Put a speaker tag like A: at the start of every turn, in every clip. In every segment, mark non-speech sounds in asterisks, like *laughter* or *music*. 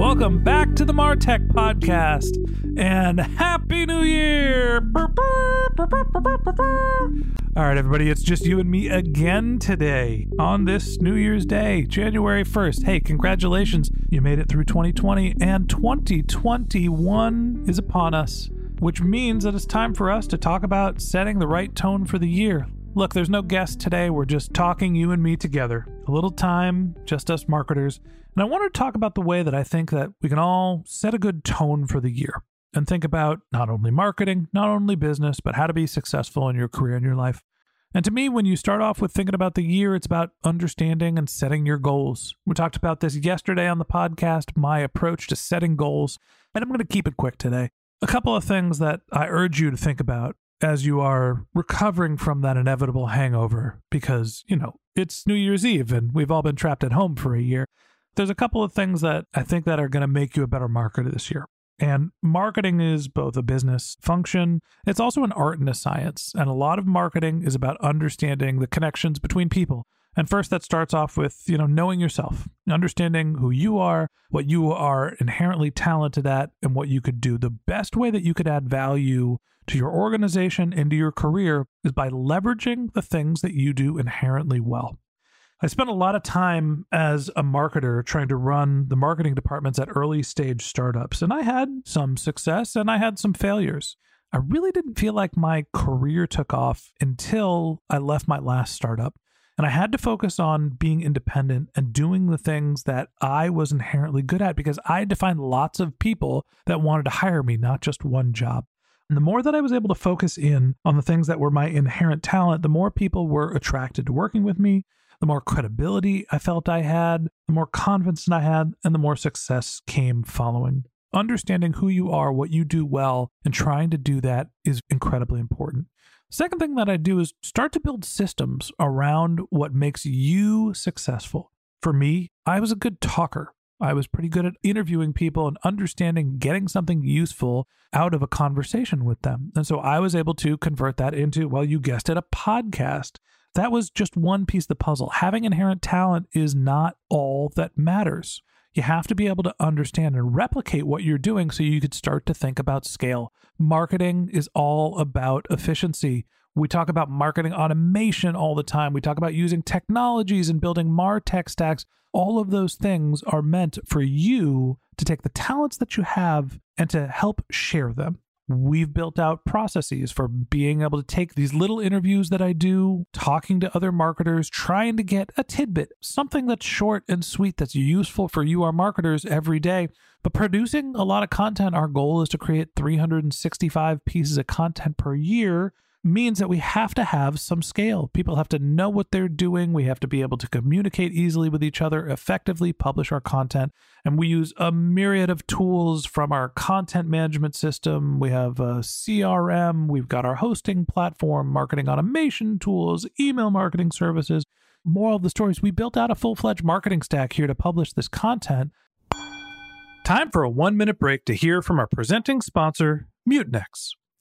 A: Welcome back to the Martech Podcast and Happy New Year! All right, everybody, it's just you and me again today on this New Year's Day, January 1st. Hey, congratulations, you made it through 2020, and 2021 is upon us, which means that it's time for us to talk about setting the right tone for the year. Look, there's no guest today. We're just talking, you and me together. A little time, just us marketers. And I want to talk about the way that I think that we can all set a good tone for the year and think about not only marketing, not only business, but how to be successful in your career and your life. And to me, when you start off with thinking about the year, it's about understanding and setting your goals. We talked about this yesterday on the podcast, my approach to setting goals, and I'm going to keep it quick today. A couple of things that I urge you to think about as you are recovering from that inevitable hangover, because, you know, it's New Year's Eve and we've all been trapped at home for a year. There's a couple of things that I think that are going to make you a better marketer this year. And marketing is both a business function, it's also an art and a science. And a lot of marketing is about understanding the connections between people. And first that starts off with, you know, knowing yourself, understanding who you are, what you are inherently talented at, and what you could do. The best way that you could add value to your organization and to your career is by leveraging the things that you do inherently well. I spent a lot of time as a marketer trying to run the marketing departments at early stage startups, and I had some success and I had some failures. I really didn't feel like my career took off until I left my last startup. And I had to focus on being independent and doing the things that I was inherently good at because I had to find lots of people that wanted to hire me, not just one job. And the more that I was able to focus in on the things that were my inherent talent, the more people were attracted to working with me, the more credibility I felt I had, the more confidence I had, and the more success came following. Understanding who you are, what you do well, and trying to do that is incredibly important. Second thing that I do is start to build systems around what makes you successful. For me, I was a good talker. I was pretty good at interviewing people and understanding getting something useful out of a conversation with them. And so I was able to convert that into, well, you guessed it, a podcast. That was just one piece of the puzzle. Having inherent talent is not all that matters. You have to be able to understand and replicate what you're doing so you could start to think about scale. Marketing is all about efficiency. We talk about marketing automation all the time. We talk about using technologies and building MarTech stacks. All of those things are meant for you to take the talents that you have and to help share them we've built out processes for being able to take these little interviews that I do, talking to other marketers, trying to get a tidbit, something that's short and sweet that's useful for you, our marketers, every day. But producing a lot of content, our goal is to create 365 pieces of content per year means that we have to have some scale. People have to know what they're doing. We have to be able to communicate easily with each other, effectively publish our content. And we use a myriad of tools from our content management system. We have a CRM, we've got our hosting platform, marketing automation tools, email marketing services. Moral of the stories, we built out a full fledged marketing stack here to publish this content. Time for a one minute break to hear from our presenting sponsor, Mutinex.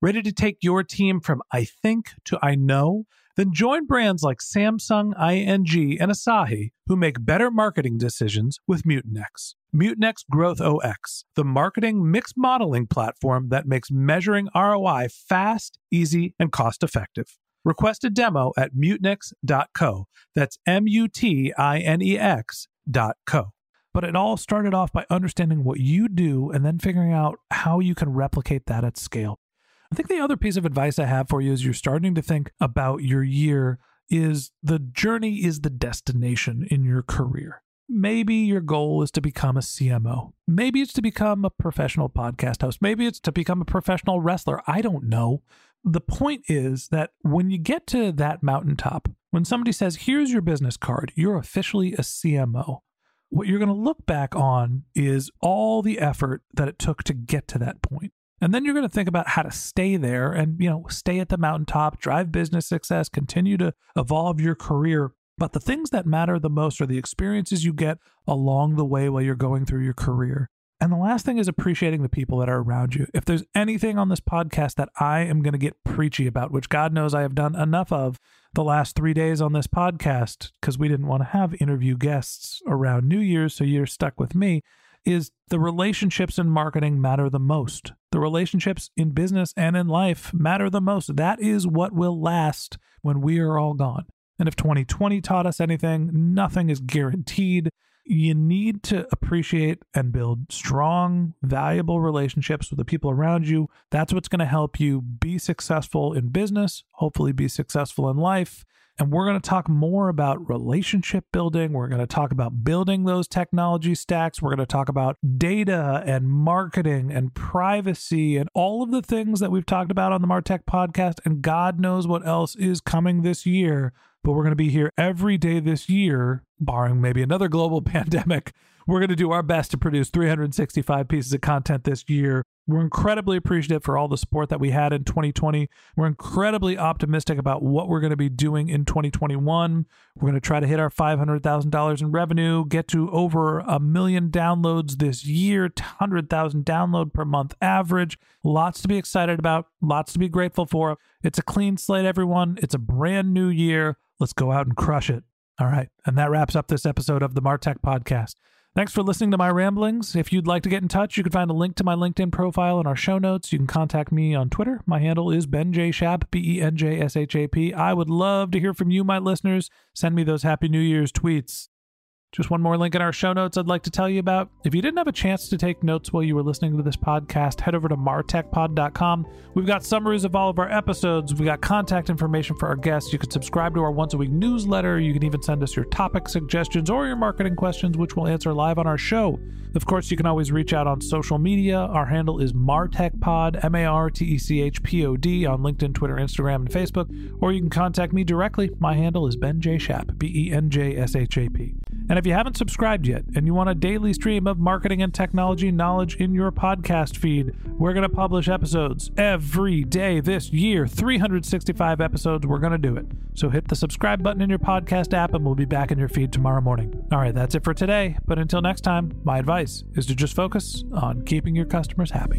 A: Ready to take your team from I think to I know? Then join brands like Samsung, ING, and Asahi who make better marketing decisions with Mutinex. Mutinex Growth OS, the marketing mix modeling platform that makes measuring ROI fast, easy, and cost effective. Request a demo at mutinex.co. That's M U T I N E X dot co. But it all started off by understanding what you do and then figuring out how you can replicate that at scale. I think the other piece of advice I have for you as you're starting to think about your year is the journey is the destination in your career. Maybe your goal is to become a CMO. Maybe it's to become a professional podcast host. Maybe it's to become a professional wrestler. I don't know. The point is that when you get to that mountaintop, when somebody says, here's your business card, you're officially a CMO. What you're going to look back on is all the effort that it took to get to that point. And then you're going to think about how to stay there and, you know, stay at the mountaintop, drive business success, continue to evolve your career. But the things that matter the most are the experiences you get along the way while you're going through your career. And the last thing is appreciating the people that are around you. If there's anything on this podcast that I am going to get preachy about, which God knows I have done enough of the last three days on this podcast, because we didn't want to have interview guests around New Year's, so you're stuck with me, is the relationships in marketing matter the most. The relationships in business and in life matter the most. That is what will last when we are all gone. And if 2020 taught us anything, nothing is guaranteed. You need to appreciate and build strong, valuable relationships with the people around you. That's what's going to help you be successful in business, hopefully, be successful in life, and we're going to talk more about relationship building. We're going to talk about building those technology stacks. We're going to talk about data and marketing and privacy and all of the things that we've talked about on the Martech podcast. And God knows what else is coming this year. But we're going to be here every day this year, barring maybe another global *laughs* pandemic. We're going to do our best to produce 365 pieces of content this year we're incredibly appreciative for all the support that we had in 2020. We're incredibly optimistic about what we're going to be doing in 2021. We're going to try to hit our $500,000 in revenue, get to over a million downloads this year, 100,000 download per month average. Lots to be excited about, lots to be grateful for. It's a clean slate, everyone. It's a brand new year. Let's go out and crush it. All right. And that wraps up this episode of the Martech Podcast. Thanks for listening to my ramblings. If you'd like to get in touch, you can find a link to my LinkedIn profile in our show notes. You can contact me on Twitter. My handle is Ben J. Shap, B E N J S H A P. I would love to hear from you, my listeners. Send me those Happy New Year's tweets. Just one more link in our show notes I'd like to tell you about. If you didn't have a chance to take notes while you were listening to this podcast, head over to martechpod.com. We've got summaries of all of our episodes. We've got contact information for our guests. You can subscribe to our once a week newsletter. You can even send us your topic suggestions or your marketing questions, which we'll answer live on our show. Of course, you can always reach out on social media. Our handle is martechpod, M A R T E C H P O D, on LinkedIn, Twitter, Instagram, and Facebook. Or you can contact me directly. My handle is Ben J. Shap, B E N J S H A P. And if you haven't subscribed yet and you want a daily stream of marketing and technology knowledge in your podcast feed, we're going to publish episodes every day this year 365 episodes. We're going to do it. So hit the subscribe button in your podcast app and we'll be back in your feed tomorrow morning. All right, that's it for today. But until next time, my advice is to just focus on keeping your customers happy.